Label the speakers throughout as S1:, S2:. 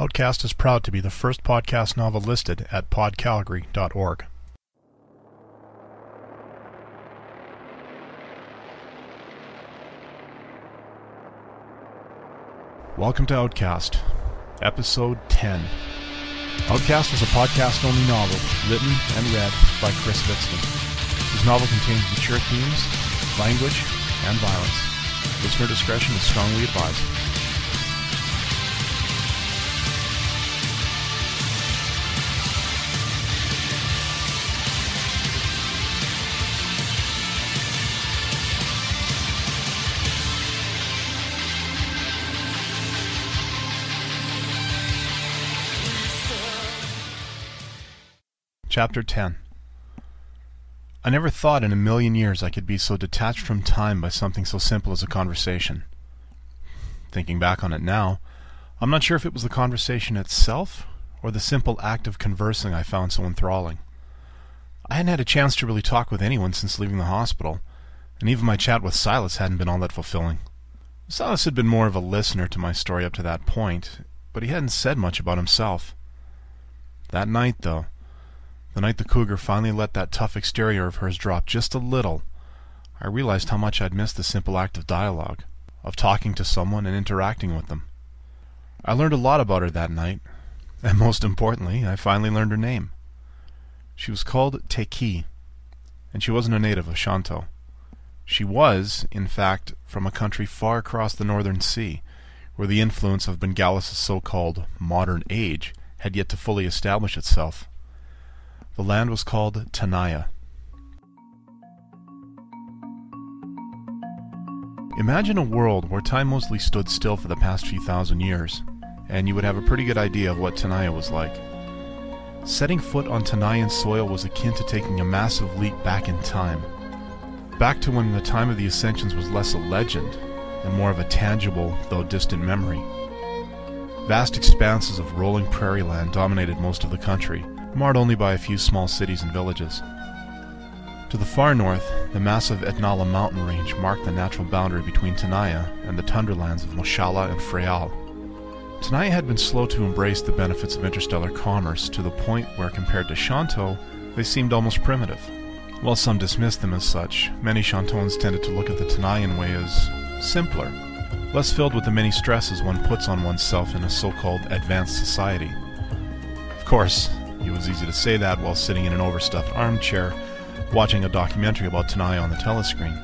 S1: Outcast is proud to be the first podcast novel listed at podcalgary.org. Welcome to Outcast, Episode 10. Outcast is a podcast only novel written and read by Chris Vitzman. His novel contains mature themes, language, and violence. Listener discretion is strongly advised. Chapter 10 I never thought in a million years I could be so detached from time by something so simple as a conversation. Thinking back on it now, I'm not sure if it was the conversation itself or the simple act of conversing I found so enthralling. I hadn't had a chance to really talk with anyone since leaving the hospital, and even my chat with Silas hadn't been all that fulfilling. Silas had been more of a listener to my story up to that point, but he hadn't said much about himself. That night, though, the night the cougar finally let that tough exterior of hers drop just a little, I realized how much I'd missed the simple act of dialogue, of talking to someone and interacting with them. I learned a lot about her that night, and most importantly, I finally learned her name. She was called Teki, and she wasn't a native of Shanto. She was, in fact, from a country far across the northern sea, where the influence of Bengalis' so-called modern age had yet to fully establish itself. The land was called Tanaya. Imagine a world where time mostly stood still for the past few thousand years, and you would have a pretty good idea of what Tanaya was like. Setting foot on Tanayan soil was akin to taking a massive leap back in time. Back to when the time of the Ascensions was less a legend and more of a tangible, though distant memory. Vast expanses of rolling prairie land dominated most of the country, marred only by a few small cities and villages. To the far north, the massive Etnala mountain range marked the natural boundary between Tanaya and the tundra lands of Moshala and Freyal. Tanaya had been slow to embrace the benefits of interstellar commerce to the point where, compared to Shanto, they seemed almost primitive. While some dismissed them as such, many Shantoans tended to look at the Tanayan way as simpler, less filled with the many stresses one puts on oneself in a so-called advanced society. Of course, it was easy to say that while sitting in an overstuffed armchair, watching a documentary about Tanaya on the telescreen.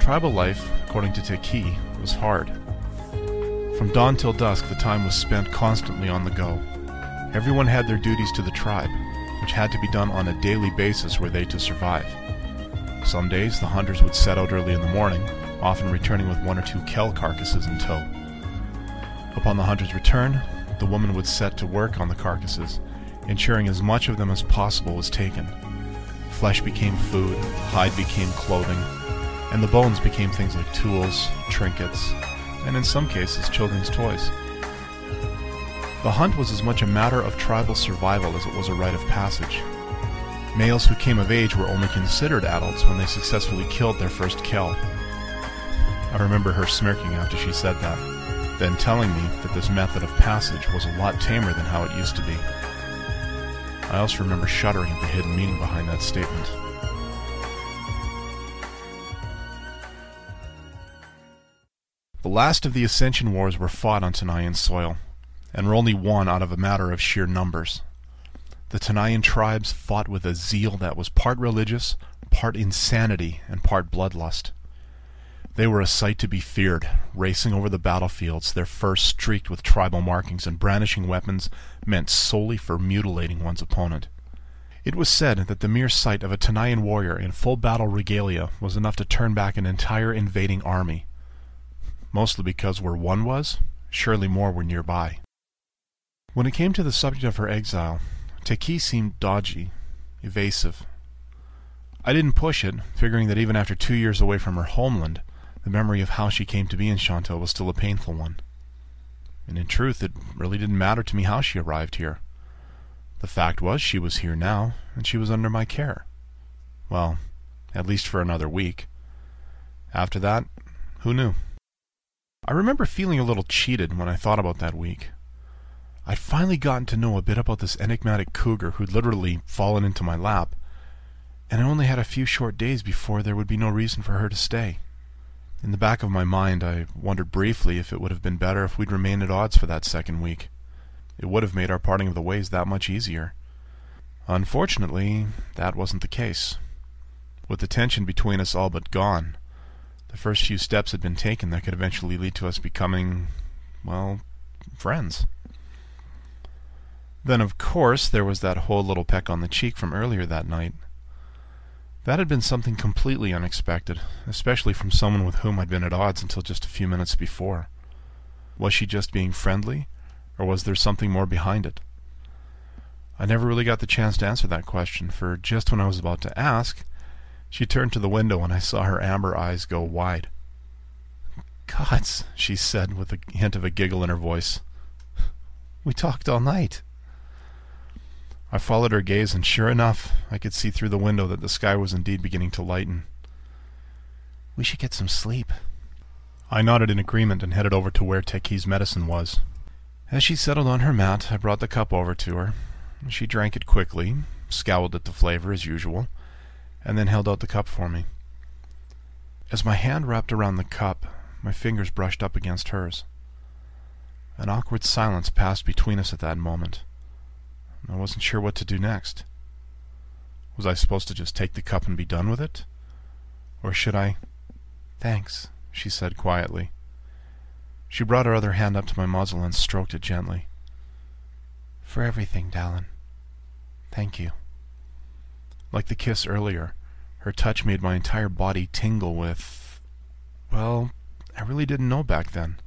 S1: Tribal life, according to Teki, was hard. From dawn till dusk, the time was spent constantly on the go. Everyone had their duties to the tribe, which had to be done on a daily basis were they to survive. Some days, the hunters would set out early in the morning, often returning with one or two kell carcasses in tow. Upon the hunter's return, the woman would set to work on the carcasses, ensuring as much of them as possible was taken. Flesh became food, hide became clothing, and the bones became things like tools, trinkets, and in some cases, children's toys. The hunt was as much a matter of tribal survival as it was a rite of passage. Males who came of age were only considered adults when they successfully killed their first kill. I remember her smirking after she said that, then telling me that this method of passage was a lot tamer than how it used to be. I also remember shuddering at the hidden meaning behind that statement. The last of the Ascension Wars were fought on Tanayan soil, and were only won out of a matter of sheer numbers. The Tanayan tribes fought with a zeal that was part religious, part insanity, and part bloodlust. They were a sight to be feared, racing over the battlefields, their fur streaked with tribal markings and brandishing weapons meant solely for mutilating one's opponent. It was said that the mere sight of a Tanayan warrior in full battle regalia was enough to turn back an entire invading army. Mostly because where one was, surely more were nearby. When it came to the subject of her exile, Teki seemed dodgy, evasive. I didn't push it, figuring that even after two years away from her homeland, the memory of how she came to be in Shanto was still a painful one. And in truth, it really didn't matter to me how she arrived here. The fact was she was here now, and she was under my care. Well, at least for another week. After that, who knew? I remember feeling a little cheated when I thought about that week. I'd finally gotten to know a bit about this enigmatic cougar who'd literally fallen into my lap, and I only had a few short days before there would be no reason for her to stay. In the back of my mind, I wondered briefly if it would have been better if we'd remained at odds for that second week. It would have made our parting of the ways that much easier. Unfortunately, that wasn't the case. With the tension between us all but gone, the first few steps had been taken that could eventually lead to us becoming, well, friends. Then, of course, there was that whole little peck on the cheek from earlier that night. That had been something completely unexpected, especially from someone with whom I'd been at odds until just a few minutes before. Was she just being friendly, or was there something more behind it? I never really got the chance to answer that question, for just when I was about to ask, she turned to the window and I saw her amber eyes go wide. Gods, she said with a hint of a giggle in her voice. We talked all night. I followed her gaze, and sure enough, I could see through the window that the sky was indeed beginning to lighten. We should get some sleep. I nodded in agreement and headed over to where Teki's medicine was. As she settled on her mat, I brought the cup over to her. She drank it quickly, scowled at the flavor as usual, and then held out the cup for me. As my hand wrapped around the cup, my fingers brushed up against hers. An awkward silence passed between us at that moment. I wasn't sure what to do next. Was I supposed to just take the cup and be done with it? Or should I... Thanks, she said quietly. She brought her other hand up to my muzzle and stroked it gently. For everything, Dallin. Thank you. Like the kiss earlier, her touch made my entire body tingle with... Well, I really didn't know back then.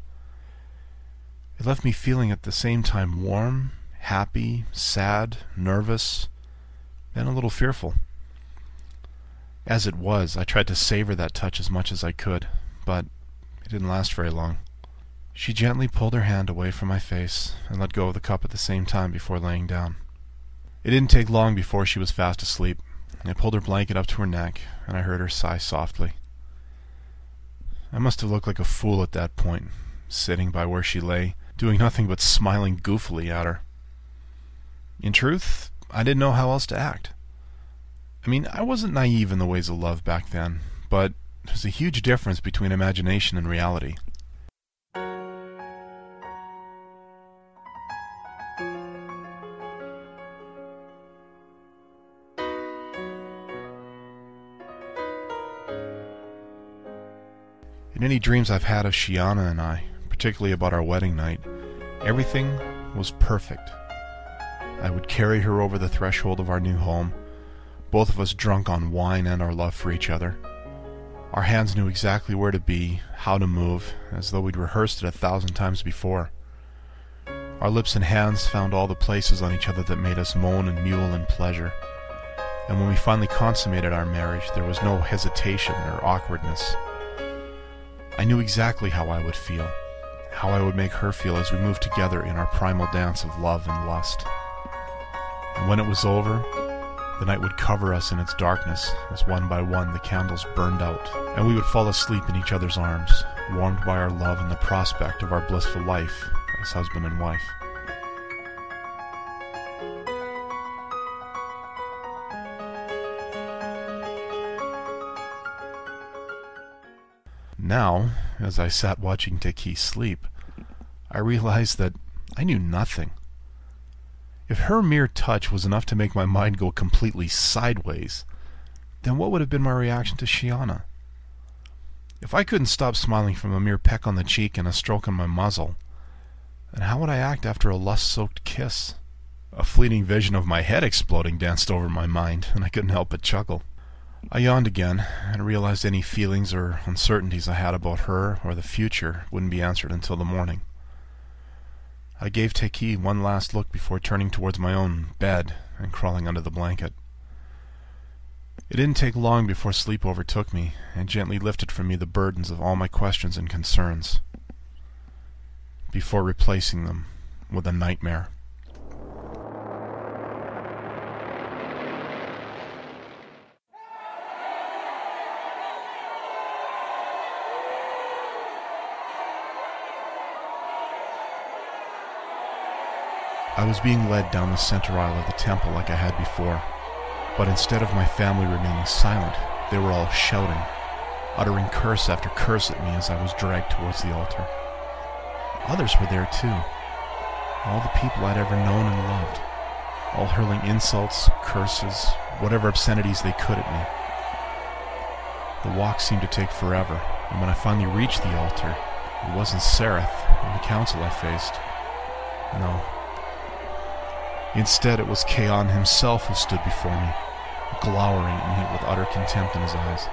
S1: It left me feeling at the same time warm happy, sad, nervous, and a little fearful. As it was, I tried to savor that touch as much as I could, but it didn't last very long. She gently pulled her hand away from my face and let go of the cup at the same time before laying down. It didn't take long before she was fast asleep. I pulled her blanket up to her neck, and I heard her sigh softly. I must have looked like a fool at that point, sitting by where she lay, doing nothing but smiling goofily at her. In truth, I didn't know how else to act. I mean, I wasn't naive in the ways of love back then, but there's a huge difference between imagination and reality. In any dreams I've had of Shiana and I, particularly about our wedding night, everything was perfect. I would carry her over the threshold of our new home, both of us drunk on wine and our love for each other. Our hands knew exactly where to be, how to move, as though we'd rehearsed it a thousand times before. Our lips and hands found all the places on each other that made us moan and mule in pleasure. And when we finally consummated our marriage, there was no hesitation or awkwardness. I knew exactly how I would feel, how I would make her feel as we moved together in our primal dance of love and lust. When it was over, the night would cover us in its darkness as one by one the candles burned out, and we would fall asleep in each other's arms, warmed by our love and the prospect of our blissful life as husband and wife. Now, as I sat watching Teki sleep, I realized that I knew nothing if her mere touch was enough to make my mind go completely sideways, then what would have been my reaction to Shiana? If I couldn't stop smiling from a mere peck on the cheek and a stroke on my muzzle, then how would I act after a lust-soaked kiss? A fleeting vision of my head exploding danced over my mind, and I couldn't help but chuckle. I yawned again, and realized any feelings or uncertainties I had about her or the future wouldn't be answered until the morning. I gave Teki one last look before turning towards my own bed and crawling under the blanket. It didn't take long before sleep overtook me and gently lifted from me the burdens of all my questions and concerns, before replacing them with a nightmare. I was being led down the center aisle of the temple like I had before, but instead of my family remaining silent, they were all shouting, uttering curse after curse at me as I was dragged towards the altar. Others were there too, all the people I'd ever known and loved, all hurling insults, curses, whatever obscenities they could at me. The walk seemed to take forever, and when I finally reached the altar, it wasn't Sereth and the council I faced. No. Instead, it was Kaon himself who stood before me, glowering at me with utter contempt in his eyes.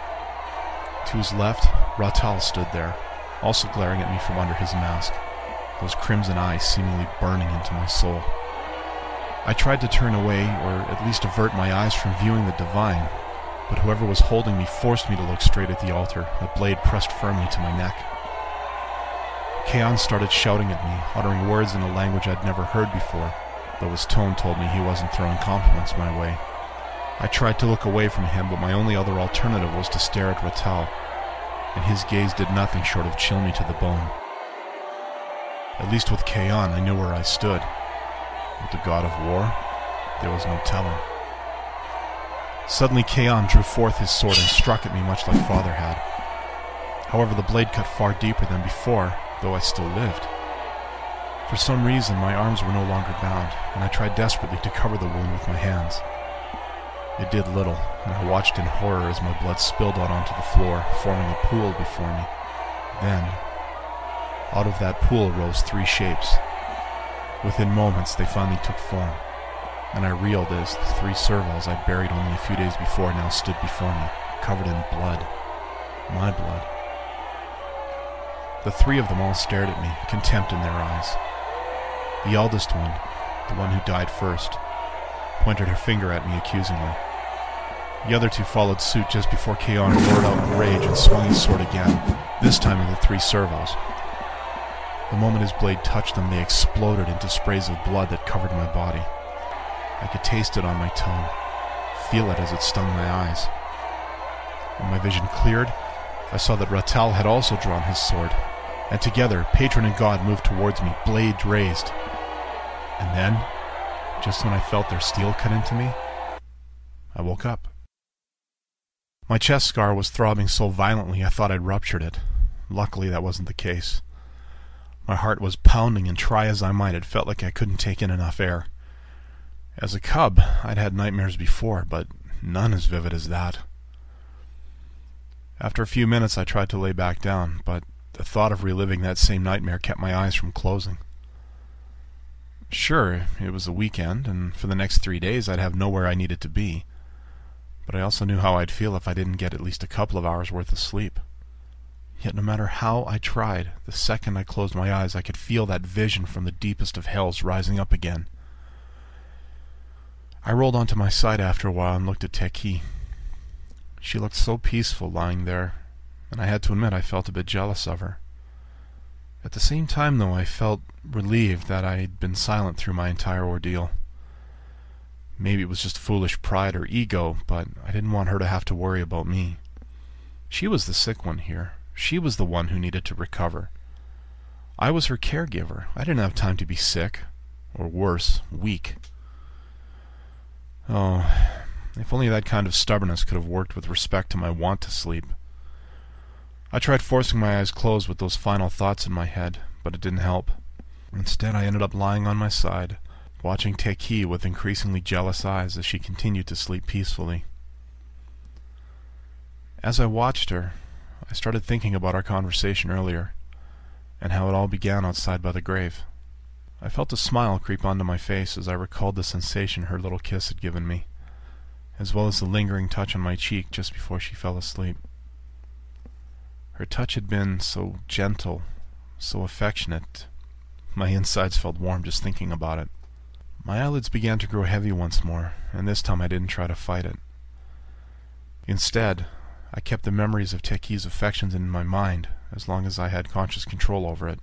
S1: To his left, Ratal stood there, also glaring at me from under his mask, those crimson eyes seemingly burning into my soul. I tried to turn away, or at least avert my eyes from viewing the divine, but whoever was holding me forced me to look straight at the altar, a blade pressed firmly to my neck. Kaon started shouting at me, uttering words in a language I'd never heard before, though his tone told me he wasn't throwing compliments my way. I tried to look away from him, but my only other alternative was to stare at Ratal, and his gaze did nothing short of chill me to the bone. At least with Kaon, I knew where I stood. With the god of war, there was no telling. Suddenly, Kaon drew forth his sword and struck at me much like father had. However, the blade cut far deeper than before, though I still lived. For some reason, my arms were no longer bound, and I tried desperately to cover the wound with my hands. It did little, and I watched in horror as my blood spilled out onto the floor, forming a pool before me. Then, out of that pool rose three shapes. Within moments, they finally took form, and I reeled as the three servals I'd buried only a few days before now stood before me, covered in blood. My blood. The three of them all stared at me, contempt in their eyes. The eldest one, the one who died first, pointed her finger at me accusingly. The other two followed suit just before Kaon roared out in rage and swung his sword again, this time at the three servals. The moment his blade touched them, they exploded into sprays of blood that covered my body. I could taste it on my tongue, feel it as it stung my eyes. When my vision cleared, I saw that Ratal had also drawn his sword, and together patron and god moved towards me, blade raised. And then, just when I felt their steel cut into me, I woke up. My chest scar was throbbing so violently I thought I'd ruptured it. Luckily, that wasn't the case. My heart was pounding, and try as I might, it felt like I couldn't take in enough air. As a cub, I'd had nightmares before, but none as vivid as that. After a few minutes, I tried to lay back down, but the thought of reliving that same nightmare kept my eyes from closing. Sure, it was a weekend, and for the next three days I'd have nowhere I needed to be. But I also knew how I'd feel if I didn't get at least a couple of hours worth of sleep. Yet no matter how I tried, the second I closed my eyes I could feel that vision from the deepest of hells rising up again. I rolled onto my side after a while and looked at Teki. She looked so peaceful lying there, and I had to admit I felt a bit jealous of her. At the same time, though, I felt relieved that I'd been silent through my entire ordeal. Maybe it was just foolish pride or ego, but I didn't want her to have to worry about me. She was the sick one here. She was the one who needed to recover. I was her caregiver. I didn't have time to be sick, or worse, weak. Oh, if only that kind of stubbornness could have worked with respect to my want to sleep. I tried forcing my eyes closed with those final thoughts in my head, but it didn't help. Instead, I ended up lying on my side, watching Teki with increasingly jealous eyes as she continued to sleep peacefully. As I watched her, I started thinking about our conversation earlier, and how it all began outside by the grave. I felt a smile creep onto my face as I recalled the sensation her little kiss had given me, as well as the lingering touch on my cheek just before she fell asleep. Her touch had been so gentle, so affectionate. My insides felt warm just thinking about it. My eyelids began to grow heavy once more, and this time I didn't try to fight it. Instead, I kept the memories of Teki's affections in my mind as long as I had conscious control over it.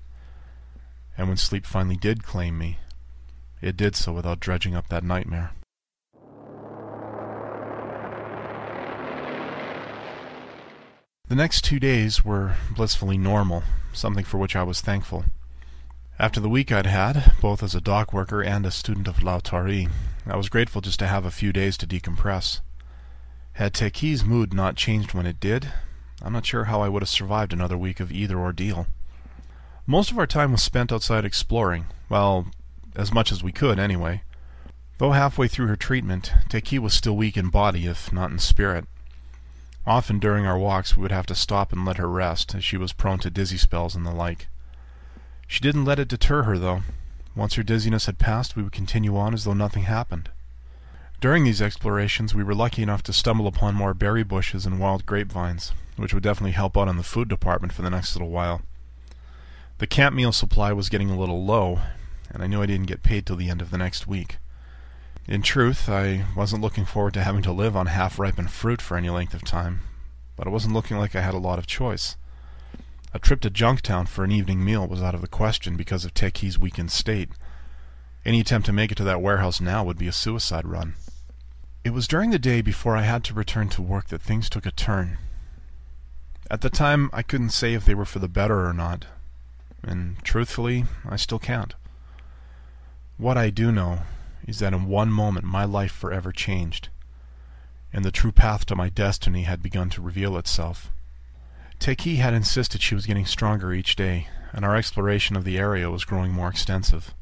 S1: And when sleep finally did claim me, it did so without dredging up that nightmare. The next two days were blissfully normal, something for which I was thankful. After the week I'd had, both as a dock worker and a student of Lautari, I was grateful just to have a few days to decompress. Had Teki's mood not changed when it did, I'm not sure how I would have survived another week of either ordeal. Most of our time was spent outside exploring, well, as much as we could anyway. Though halfway through her treatment, Teki was still weak in body, if not in spirit. Often during our walks we would have to stop and let her rest, as she was prone to dizzy spells and the like. She didn't let it deter her, though. Once her dizziness had passed, we would continue on as though nothing happened. During these explorations, we were lucky enough to stumble upon more berry bushes and wild grapevines, which would definitely help out in the food department for the next little while. The camp meal supply was getting a little low, and I knew I didn't get paid till the end of the next week. In truth, I wasn't looking forward to having to live on half-ripened fruit for any length of time, but it wasn't looking like I had a lot of choice. A trip to Junktown for an evening meal was out of the question because of Teki's weakened state. Any attempt to make it to that warehouse now would be a suicide run. It was during the day before I had to return to work that things took a turn. At the time, I couldn't say if they were for the better or not, and truthfully, I still can't. What I do know is that in one moment my life forever changed, and the true path to my destiny had begun to reveal itself. Teki had insisted she was getting stronger each day, and our exploration of the area was growing more extensive.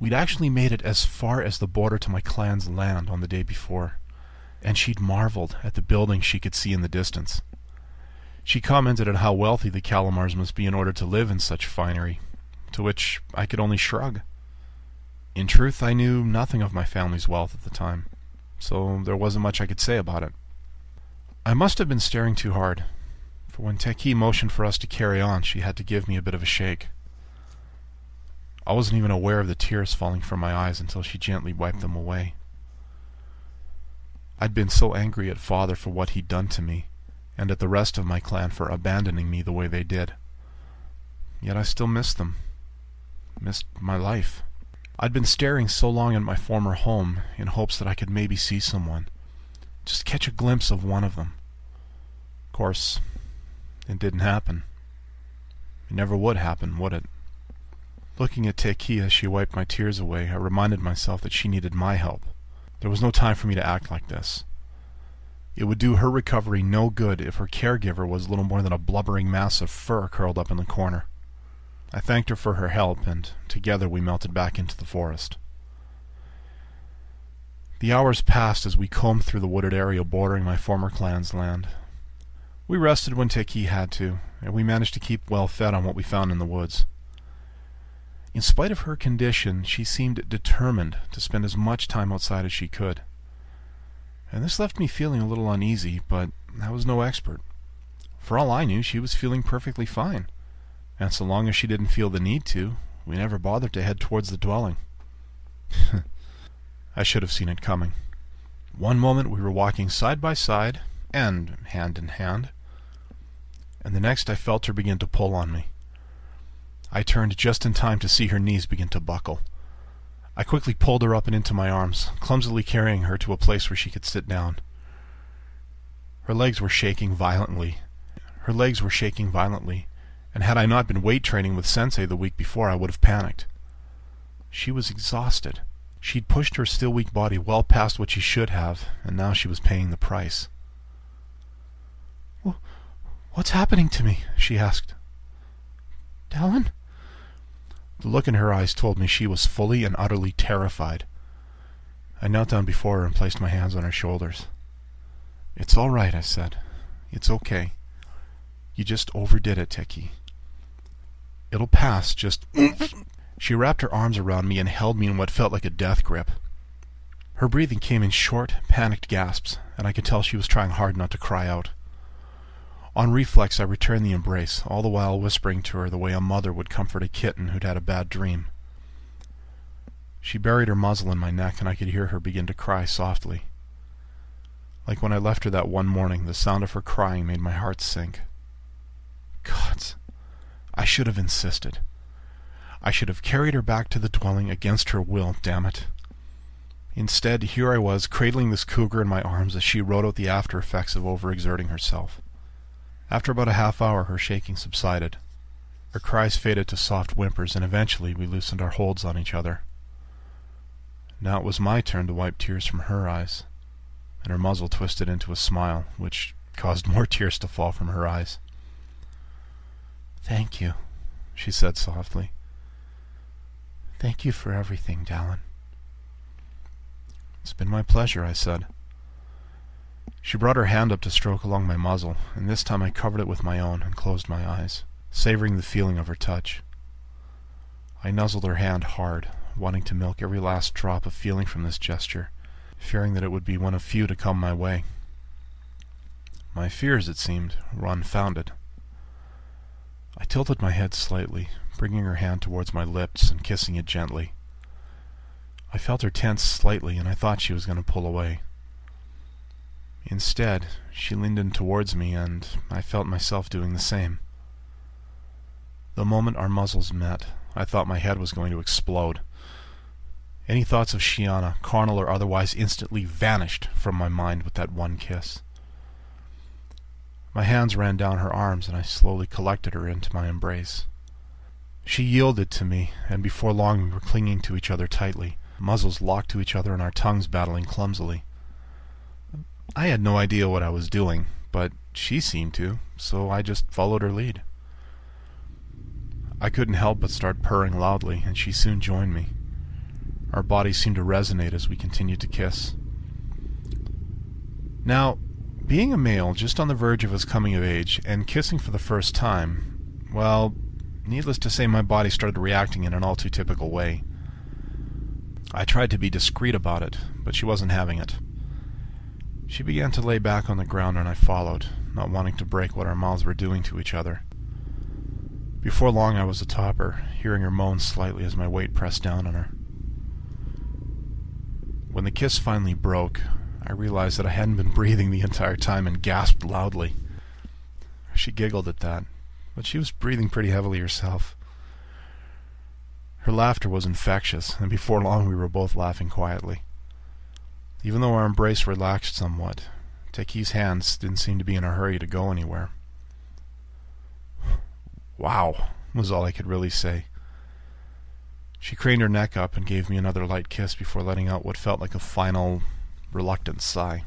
S1: We'd actually made it as far as the border to my clan's land on the day before, and she'd marveled at the buildings she could see in the distance. She commented on how wealthy the Calamars must be in order to live in such finery, to which I could only shrug. In truth, I knew nothing of my family's wealth at the time, so there wasn't much I could say about it. I must have been staring too hard, for when Teki motioned for us to carry on, she had to give me a bit of a shake. I wasn't even aware of the tears falling from my eyes until she gently wiped them away. I'd been so angry at father for what he'd done to me, and at the rest of my clan for abandoning me the way they did. Yet I still missed them. Missed my life. I'd been staring so long at my former home in hopes that I could maybe see someone. Just catch a glimpse of one of them. Of course, it didn't happen. It never would happen, would it? Looking at Teki as she wiped my tears away, I reminded myself that she needed my help. There was no time for me to act like this. It would do her recovery no good if her caregiver was little more than a blubbering mass of fur curled up in the corner. I thanked her for her help, and together we melted back into the forest. The hours passed as we combed through the wooded area bordering my former clan's land, we rested when Teki had to, and we managed to keep well fed on what we found in the woods. In spite of her condition, she seemed determined to spend as much time outside as she could. And this left me feeling a little uneasy, but I was no expert. For all I knew, she was feeling perfectly fine, and so long as she didn't feel the need to, we never bothered to head towards the dwelling. I should have seen it coming. One moment we were walking side by side, and hand in hand, and the next I felt her begin to pull on me. I turned just in time to see her knees begin to buckle. I quickly pulled her up and into my arms, clumsily carrying her to a place where she could sit down. Her legs were shaking violently. Her legs were shaking violently, and had I not been weight training with Sensei the week before, I would have panicked. She was exhausted. She'd pushed her still weak body well past what she should have, and now she was paying the price. What's happening to me? she asked. Dallin? The look in her eyes told me she was fully and utterly terrified. I knelt down before her and placed my hands on her shoulders. It's all right, I said. It's okay. You just overdid it, Teki. It'll pass, just... she wrapped her arms around me and held me in what felt like a death grip. Her breathing came in short, panicked gasps, and I could tell she was trying hard not to cry out. On reflex I returned the embrace, all the while whispering to her the way a mother would comfort a kitten who'd had a bad dream. She buried her muzzle in my neck, and I could hear her begin to cry softly. Like when I left her that one morning, the sound of her crying made my heart sink. Gods, I should have insisted. I should have carried her back to the dwelling against her will, damn it. Instead, here I was, cradling this cougar in my arms as she wrote out the after effects of overexerting herself. After about a half hour her shaking subsided. Her cries faded to soft whimpers, and eventually we loosened our holds on each other. Now it was my turn to wipe tears from her eyes, and her muzzle twisted into a smile, which caused more tears to fall from her eyes.
S2: Thank you, she said softly. Thank you for everything, Dallin.
S1: It's been my pleasure, I said. She brought her hand up to stroke along my muzzle, and this time I covered it with my own and closed my eyes, savoring the feeling of her touch. I nuzzled her hand hard, wanting to milk every last drop of feeling from this gesture, fearing that it would be one of few to come my way. My fears, it seemed, were unfounded. I tilted my head slightly, bringing her hand towards my lips and kissing it gently. I felt her tense slightly, and I thought she was going to pull away. Instead, she leaned in towards me, and I felt myself doing the same. The moment our muzzles met, I thought my head was going to explode. Any thoughts of Shiana, carnal or otherwise, instantly vanished from my mind with that one kiss. My hands ran down her arms, and I slowly collected her into my embrace. She yielded to me, and before long we were clinging to each other tightly, muzzles locked to each other and our tongues battling clumsily. I had no idea what I was doing, but she seemed to, so I just followed her lead. I couldn't help but start purring loudly, and she soon joined me. Our bodies seemed to resonate as we continued to kiss. Now, being a male just on the verge of his coming of age and kissing for the first time, well, needless to say, my body started reacting in an all too typical way. I tried to be discreet about it, but she wasn't having it. She began to lay back on the ground, and I followed, not wanting to break what our mouths were doing to each other. Before long, I was atop her, hearing her moan slightly as my weight pressed down on her. When the kiss finally broke, I realized that I hadn't been breathing the entire time and gasped loudly. She giggled at that, but she was breathing pretty heavily herself. Her laughter was infectious, and before long we were both laughing quietly. Even though our embrace relaxed somewhat, Teki's hands didn't seem to be in a hurry to go anywhere. Wow, was all I could really say. She craned her neck up and gave me another light kiss before letting out what felt like a final, reluctant sigh.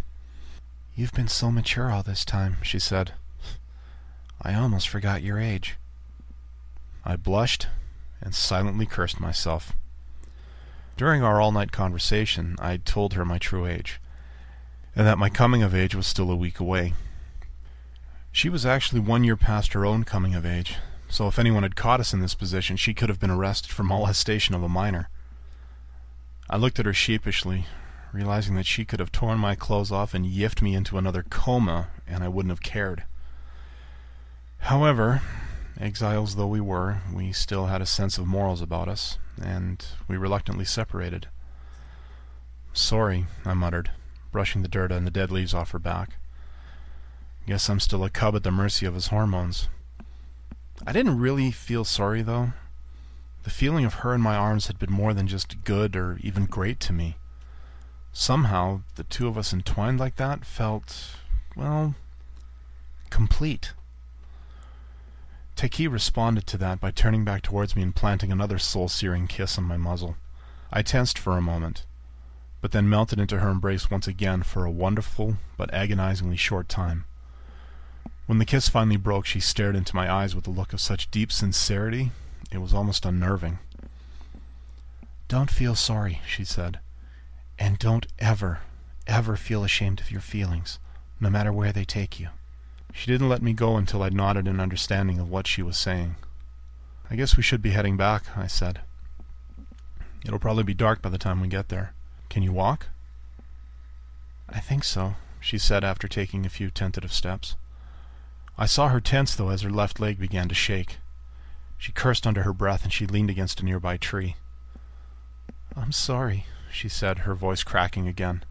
S2: You've been so mature all this time, she said. I almost forgot your age.
S1: I blushed and silently cursed myself. During our all-night conversation, I told her my true age, and that my coming of age was still a week away. She was actually one year past her own coming of age, so if anyone had caught us in this position, she could have been arrested for molestation of a minor. I looked at her sheepishly, realizing that she could have torn my clothes off and yiffed me into another coma, and I wouldn't have cared. However, exiles though we were, we still had a sense of morals about us, and we reluctantly separated. Sorry, I muttered, brushing the dirt and the dead leaves off her back. Guess I'm still a cub at the mercy of his hormones. I didn't really feel sorry, though. The feeling of her in my arms had been more than just good or even great to me. Somehow, the two of us entwined like that felt, well, complete. Teki responded to that by turning back towards me and planting another soul-searing kiss on my muzzle. I tensed for a moment, but then melted into her embrace once again for a wonderful but agonizingly short time. When the kiss finally broke, she stared into my eyes with a look of such deep sincerity, it was almost unnerving.
S2: Don't feel sorry, she said. And don't ever, ever feel ashamed of your feelings, no matter where they take you.
S1: She didn't let me go until I'd nodded in understanding of what she was saying. I guess we should be heading back, I said. It'll probably be dark by the time we get there. Can you walk?
S2: I think so, she said after taking a few tentative steps.
S1: I saw her tense, though, as her left leg began to shake. She cursed under her breath, and she leaned against a nearby tree.
S2: I'm sorry, she said, her voice cracking again.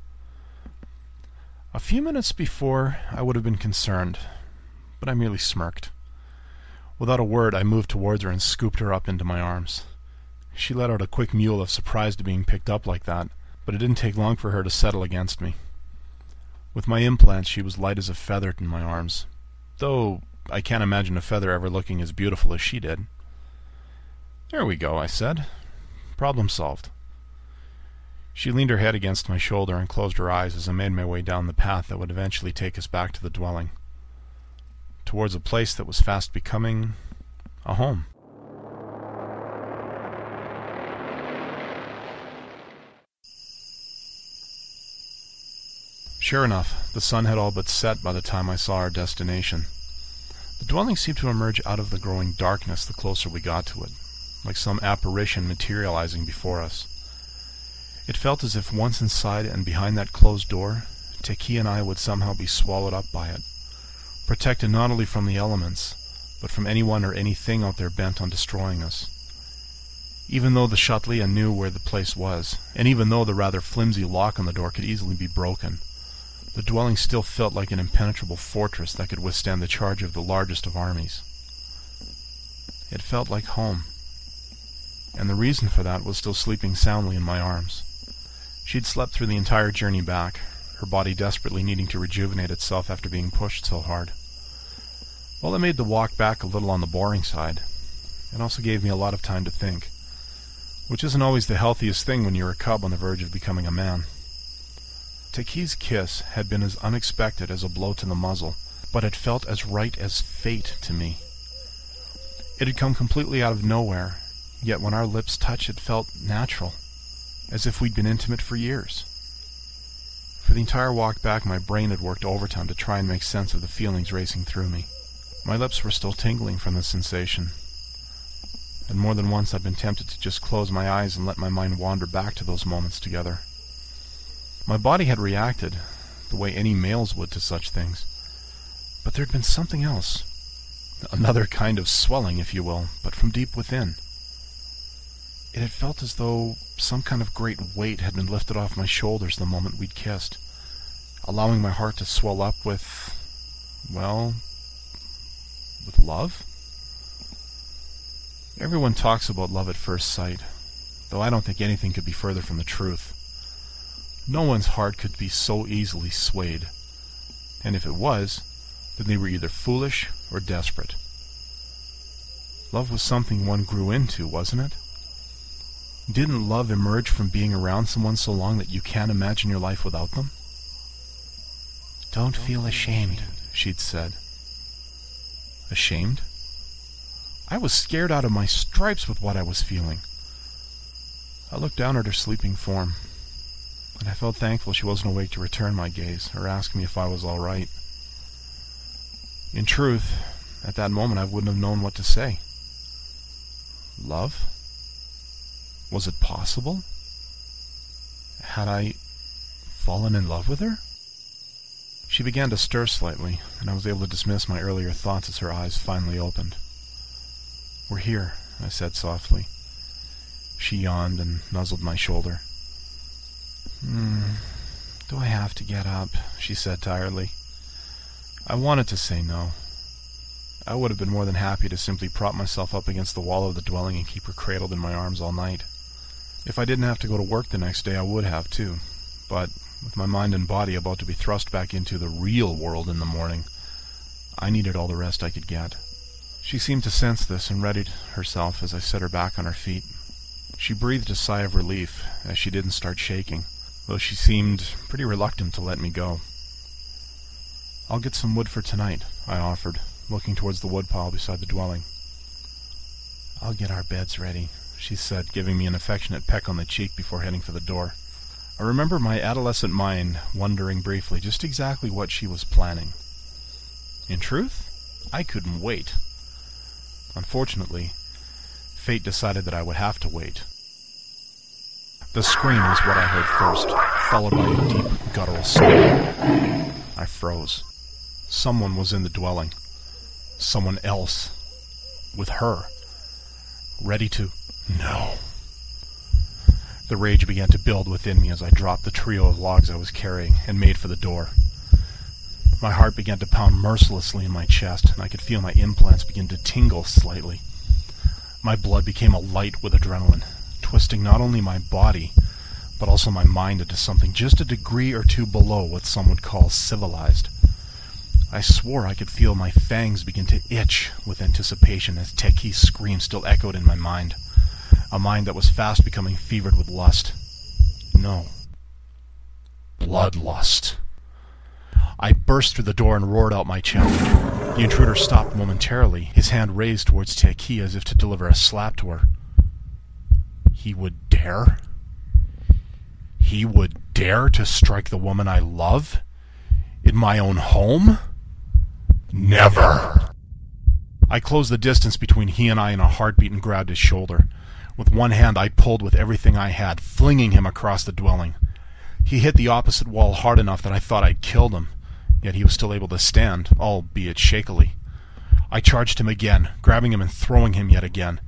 S1: A few minutes before, I would have been concerned, but I merely smirked. Without a word, I moved towards her and scooped her up into my arms. She let out a quick mewl of surprise to being picked up like that, but it didn't take long for her to settle against me. With my implants, she was light as a feather in my arms, though I can't imagine a feather ever looking as beautiful as she did, There we go, I said. Problem solved. She leaned her head against my shoulder and closed her eyes as I made my way down the path that would eventually take us back to the dwelling, towards a place that was fast becoming a home. Sure enough, the sun had all but set by the time I saw our destination. The dwelling seemed to emerge out of the growing darkness the closer we got to it, like some apparition materializing before us. It felt as if once inside and behind that closed door, Teki and I would somehow be swallowed up by it, protected not only from the elements, but from anyone or anything out there bent on destroying us. Even though the Chatelier knew where the place was, and even though the rather flimsy lock on the door could easily be broken, the dwelling still felt like an impenetrable fortress that could withstand the charge of the largest of armies. It felt like home, and the reason for that was still sleeping soundly in my arms. She'd slept through the entire journey back, her body desperately needing to rejuvenate itself after being pushed so hard. Well, it made the walk back a little on the boring side, it also gave me a lot of time to think, which isn't always the healthiest thing when you're a cub on the verge of becoming a man. Teki's kiss had been as unexpected as a blow to the muzzle, but it felt as right as fate to me. It had come completely out of nowhere, yet when our lips touched it felt natural, as if we'd been intimate for years. For the entire walk back my brain had worked overtime to try and make sense of the feelings racing through me. My lips were still tingling from the sensation, and more than once I'd been tempted to just close my eyes and let my mind wander back to those moments together. My body had reacted the way any male's would to such things. But there had been something else. Another kind of swelling, if you will, but from deep within. It had felt as though some kind of great weight had been lifted off my shoulders the moment we'd kissed, allowing my heart to swell up with, well, with love? Everyone talks about love at first sight, though I don't think anything could be further from the truth. No one's heart could be so easily swayed. And if it was, then they were either foolish or desperate. Love was something one grew into, wasn't it? Didn't love emerge from being around someone so long that you can't imagine your life without them?
S2: Don't feel ashamed, she'd said.
S1: Ashamed? I was scared out of my stripes with what I was feeling. I looked down at her sleeping form and I felt thankful she wasn't awake to return my gaze or ask me if I was all right. In truth, at that moment I wouldn't have known what to say. Love? Was it possible? Had I fallen in love with her? She began to stir slightly, and I was able to dismiss my earlier thoughts as her eyes finally opened. We're here, I said softly. She yawned and nuzzled my shoulder.
S2: Hmm. Do I have to get up? she said tiredly.
S1: I wanted to say no. I would have been more than happy to simply prop myself up against the wall of the dwelling and keep her cradled in my arms all night. If I didn't have to go to work the next day, I would have too. But with my mind and body about to be thrust back into the real world in the morning, I needed all the rest I could get. She seemed to sense this and readied herself as I set her back on her feet. She breathed a sigh of relief as she didn't start shaking though she seemed pretty reluctant to let me go. I'll get some wood for tonight, I offered, looking towards the woodpile beside the dwelling.
S2: I'll get our beds ready, she said,
S1: giving me an affectionate peck on the cheek before heading for the door. I remember my adolescent mind wondering briefly just exactly what she was planning. In truth, I couldn't wait. Unfortunately, fate decided that I would have to wait. The scream was what I heard first, followed by a deep, guttural sound. I froze. Someone was in the dwelling. Someone else. With her. Ready to... No. The rage began to build within me as I dropped the trio of logs I was carrying and made for the door. My heart began to pound mercilessly in my chest, and I could feel my implants begin to tingle slightly. My blood became alight with adrenaline, twisting not only my body, but also my mind into something just a degree or two below what some would call civilized. I swore I could feel my fangs begin to itch with anticipation as Teki's scream still echoed in my mind. A mind that was fast becoming fevered with lust. No. Bloodlust. I burst through the door and roared out my challenge. The intruder stopped momentarily, his hand raised towards Teki as if to deliver a slap to her. He would dare? He would dare to strike the woman I love? In my own home? Never! I closed the distance between he and I in a heartbeat and grabbed his shoulder. With one hand I pulled with everything I had, flinging him across the dwelling. He hit the opposite wall hard enough that I thought I'd killed him, yet he was still able to stand, albeit shakily. I charged him again, grabbing him and throwing him yet again.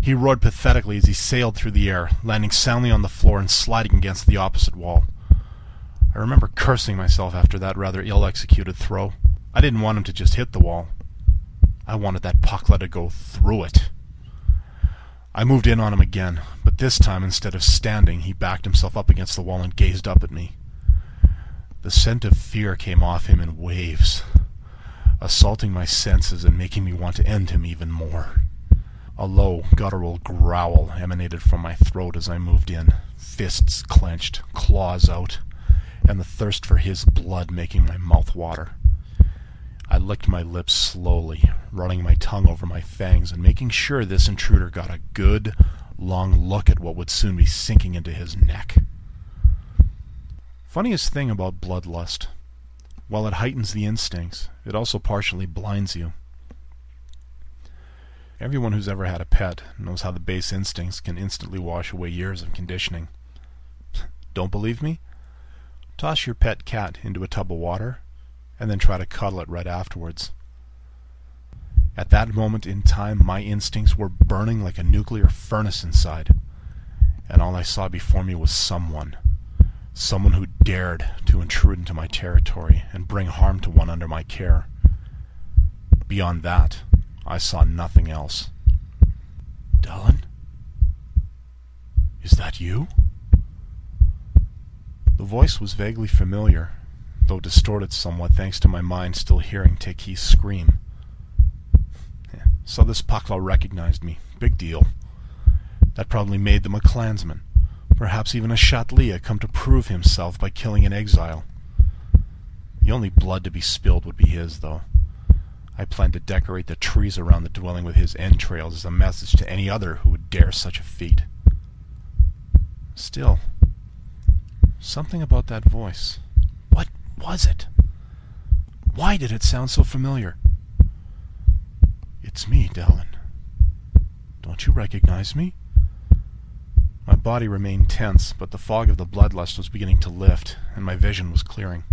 S1: He roared pathetically as he sailed through the air, landing soundly on the floor and sliding against the opposite wall. I remember cursing myself after that rather ill-executed throw. I didn't want him to just hit the wall. I wanted that Pakla to go through it. I moved in on him again, but this time instead of standing, he backed himself up against the wall and gazed up at me. The scent of fear came off him in waves, assaulting my senses and making me want to end him even more. A low, guttural growl emanated from my throat as I moved in, fists clenched, claws out, and the thirst for his blood making my mouth water. I licked my lips slowly, running my tongue over my fangs and making sure this intruder got a good, long look at what would soon be sinking into his neck. Funniest thing about bloodlust. While it heightens the instincts, it also partially blinds you. Everyone who's ever had a pet knows how the base instincts can instantly wash away years of conditioning. Don't believe me? Toss your pet cat into a tub of water and then try to cuddle it right afterwards. At that moment in time, my instincts were burning like a nuclear furnace inside, and all I saw before me was someone. Someone who dared to intrude into my territory and bring harm to one under my care. Beyond that, I saw nothing else. Dallin? Is that you? The voice was vaguely familiar, though distorted somewhat thanks to my mind still hearing Teki's scream. So this Pakla recognized me. Big deal. That probably made them a clansman. Perhaps even a Shatlia come to prove himself by killing an exile. The only blood to be spilled would be his, though. I planned to decorate the trees around the dwelling with his entrails as a message to any other who would dare such a feat. Still, something about that voice was it? Why did it sound so familiar? It's me, Dallin. Don't you recognize me? My body remained tense, but the fog of the bloodlust was beginning to lift, and my vision was clearing.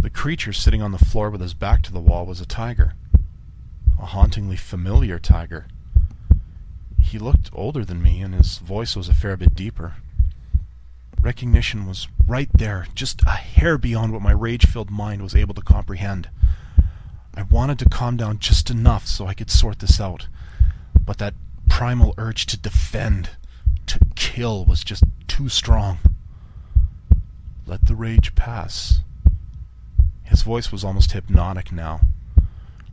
S1: The creature sitting on the floor with his back to the wall was a tiger. A hauntingly familiar tiger. He looked older than me, and his voice was a fair bit deeper. Recognition was right there, just a hair beyond what my rage-filled mind was able to comprehend. I wanted to calm down just enough so I could sort this out, but that primal urge to defend, to kill, was just too strong. Let the rage pass. His voice was almost hypnotic now.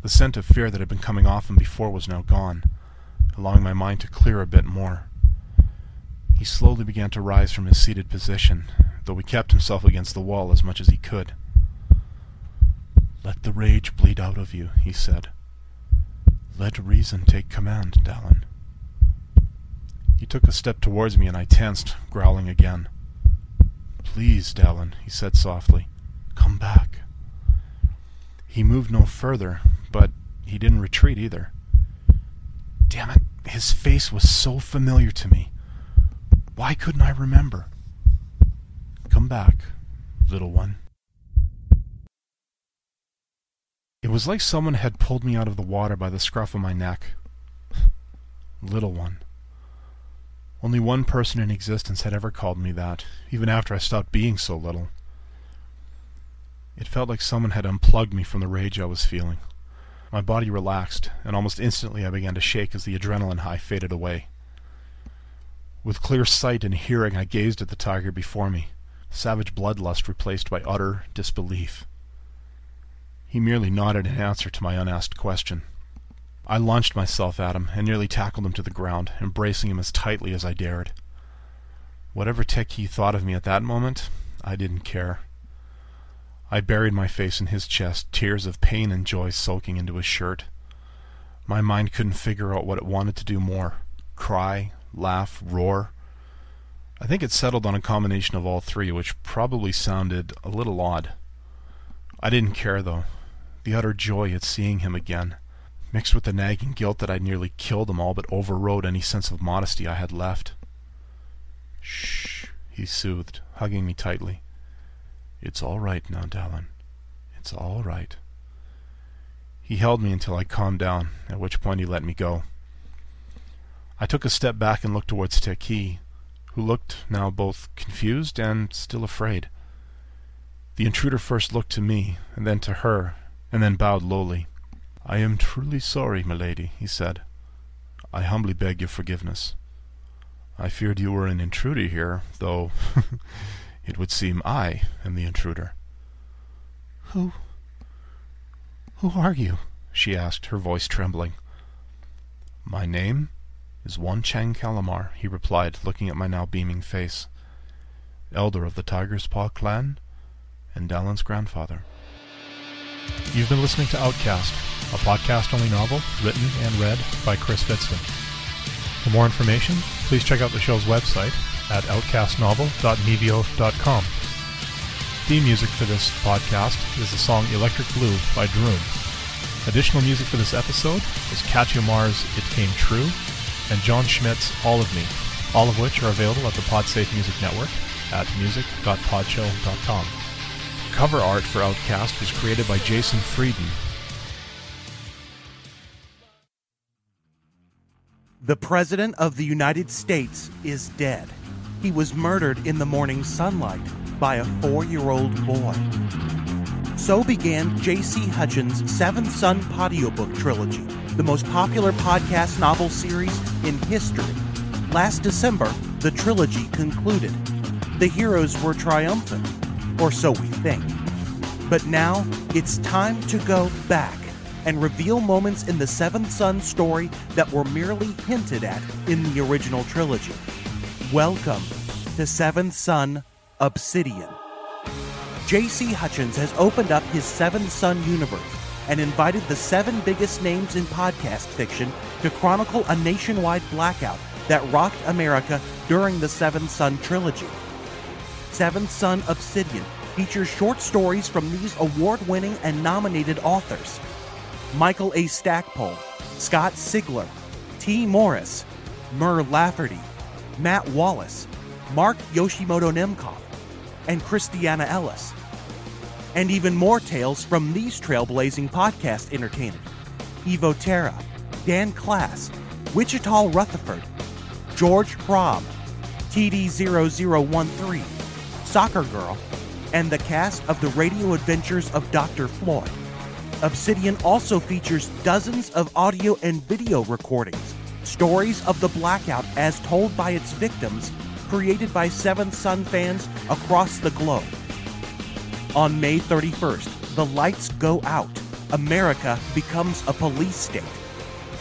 S1: The scent of fear that had been coming off him before was now gone, allowing my mind to clear a bit more. He slowly began to rise from his seated position, though he kept himself against the wall as much as he could. Let the rage bleed out of you, he said. Let reason take command, Dallin. He took a step towards me, and I tensed, growling again. Please, Dallin, he said softly. Come back. He moved no further, but he didn't retreat either. Damn it, his face was so familiar to me. Why couldn't I remember? Come back, little one. It was like someone had pulled me out of the water by the scruff of my neck. little one. Only one person in existence had ever called me that, even after I stopped being so little. It felt like someone had unplugged me from the rage I was feeling. My body relaxed, and almost instantly I began to shake as the adrenaline high faded away. With clear sight and hearing I gazed at the tiger before me, savage bloodlust replaced by utter disbelief. He merely nodded in answer to my unasked question. I launched myself at him and nearly tackled him to the ground, embracing him as tightly as I dared. Whatever Teki thought of me at that moment, I didn't care. I buried my face in his chest, tears of pain and joy soaking into his shirt. My mind couldn't figure out what it wanted to do more cry, laugh, roar. I think it settled on a combination of all three, which probably sounded a little odd. I didn't care, though. The utter joy at seeing him again, mixed with the nagging guilt that I'd nearly killed them all but overrode any sense of modesty I had left. Shh, he soothed, hugging me tightly. It's all right now, Dallin. It's all right. He held me until I calmed down, at which point he let me go. I took a step back and looked towards Teki, who looked now both confused and still afraid. The intruder first looked to me, and then to her, and then bowed lowly. I am truly sorry, milady, he said. I humbly beg your forgiveness. I feared you were an intruder here, though it would seem I am the intruder.
S2: Who... who are you? she asked, her voice trembling.
S1: My name is one Chang Calamar, he replied, looking at my now beaming face. Elder of the Tiger's Paw clan, and Dallin's grandfather.
S3: You've been listening to Outcast, a podcast-only novel written and read by Chris Fitzton. For more information, please check out the show's website at outcastnovel.mevio.com. Theme music for this podcast is the song Electric Blue by Droom. Additional music for this episode is Katya Mars' It Came True and John Schmidt's All of Me, all of which are available at the Podsafe Music Network at music.podshow.com. Cover art for Outcast was created by Jason Frieden.
S4: The President of the United States is dead. He was murdered in the morning sunlight by a four year old boy. So began J.C. Hutchins' Seventh Son Audiobook Trilogy, the most popular podcast novel series in history. Last December, the trilogy concluded. The heroes were triumphant, or so we think. But now, it's time to go back and reveal moments in the Seventh Son story that were merely hinted at in the original trilogy. Welcome to Seventh Son Obsidian. J.C. Hutchins has opened up his Seventh Son universe and invited the seven biggest names in podcast fiction to chronicle a nationwide blackout that rocked America during the Seventh Son trilogy. Seventh Son Obsidian features short stories from these award winning and nominated authors Michael A. Stackpole, Scott Sigler, Tee Morris, Mur Lafferty, Matt Wallace, Mark Yoshimoto Nemcoff, and Christiana Ellis. And even more tales from these trailblazing podcast entertainers Evo Terra, Dan Klass, Wichita Rutherford, George Hrab, TD0013, Soccer Girl, and the cast of the radio adventures of Dr. Floyd. Obsidian also features dozens of audio and video recordings, stories of the blackout as told by its victims, created by Seventh Son fans across the globe. On May 31st, the lights go out. America becomes a police state.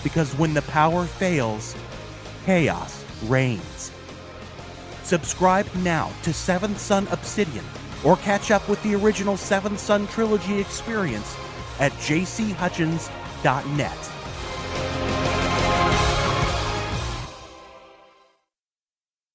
S4: Because when the power fails, chaos reigns. Subscribe now to Seventh Son Obsidian or catch up with the original Seventh Son trilogy experience at jchutchins.net.